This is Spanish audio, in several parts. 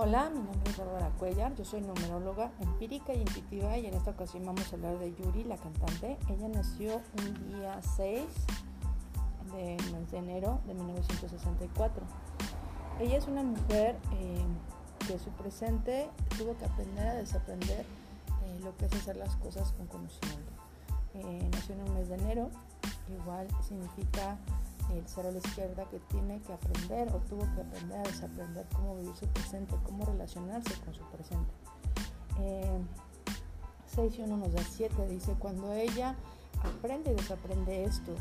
Hola, mi nombre es Bárbara Cuellar, yo soy numeróloga empírica y intuitiva y en esta ocasión vamos a hablar de Yuri, la cantante. Ella nació un día 6 de mes de enero de 1964. Ella es una mujer eh, que su presente tuvo que aprender a desaprender eh, lo que es hacer las cosas con conocimiento. Eh, nació en un mes de enero, igual significa el cero a la izquierda que tiene que aprender o tuvo que aprender a desaprender cómo vivir su presente, cómo relacionarse con su presente. 6 eh, y 1 nos da 7, dice, cuando ella aprende y desaprende esto,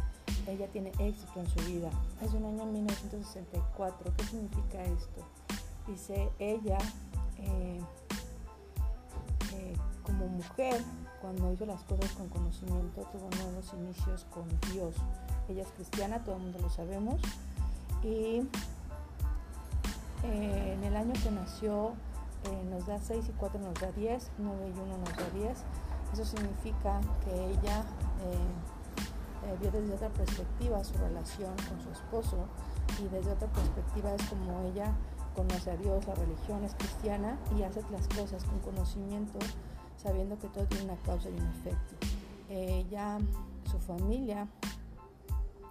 ella tiene éxito en su vida. Es un año 1964, ¿qué significa esto? Dice, ella eh, eh, como mujer, cuando hizo las cosas con conocimiento, tuvo nuevos inicios con Dios ella es cristiana, todo el mundo lo sabemos. Y eh, en el año que nació eh, nos da 6 y 4 nos da 10, 9 y 1 nos da 10. Eso significa que ella eh, vio desde otra perspectiva su relación con su esposo y desde otra perspectiva es como ella conoce a Dios, la religión es cristiana y hace las cosas con conocimiento, sabiendo que todo tiene una causa y un efecto. Ella, su familia,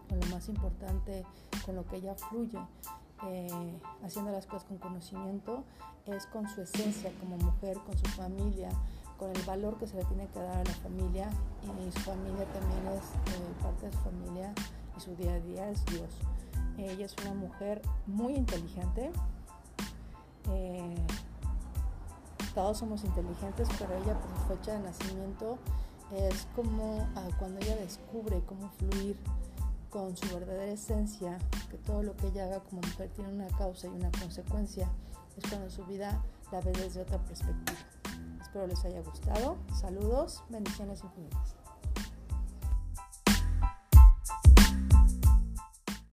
con lo más importante, con lo que ella fluye, eh, haciendo las cosas con conocimiento, es con su esencia como mujer, con su familia, con el valor que se le tiene que dar a la familia y su familia también es eh, parte de su familia y su día a día es Dios. Ella es una mujer muy inteligente. Eh, todos somos inteligentes, pero ella por su fecha de nacimiento es como ah, cuando ella descubre cómo fluir con su verdadera esencia, que todo lo que ella haga como mujer tiene una causa y una consecuencia, es cuando su vida la ve desde otra perspectiva. Espero les haya gustado. Saludos, bendiciones infinitas.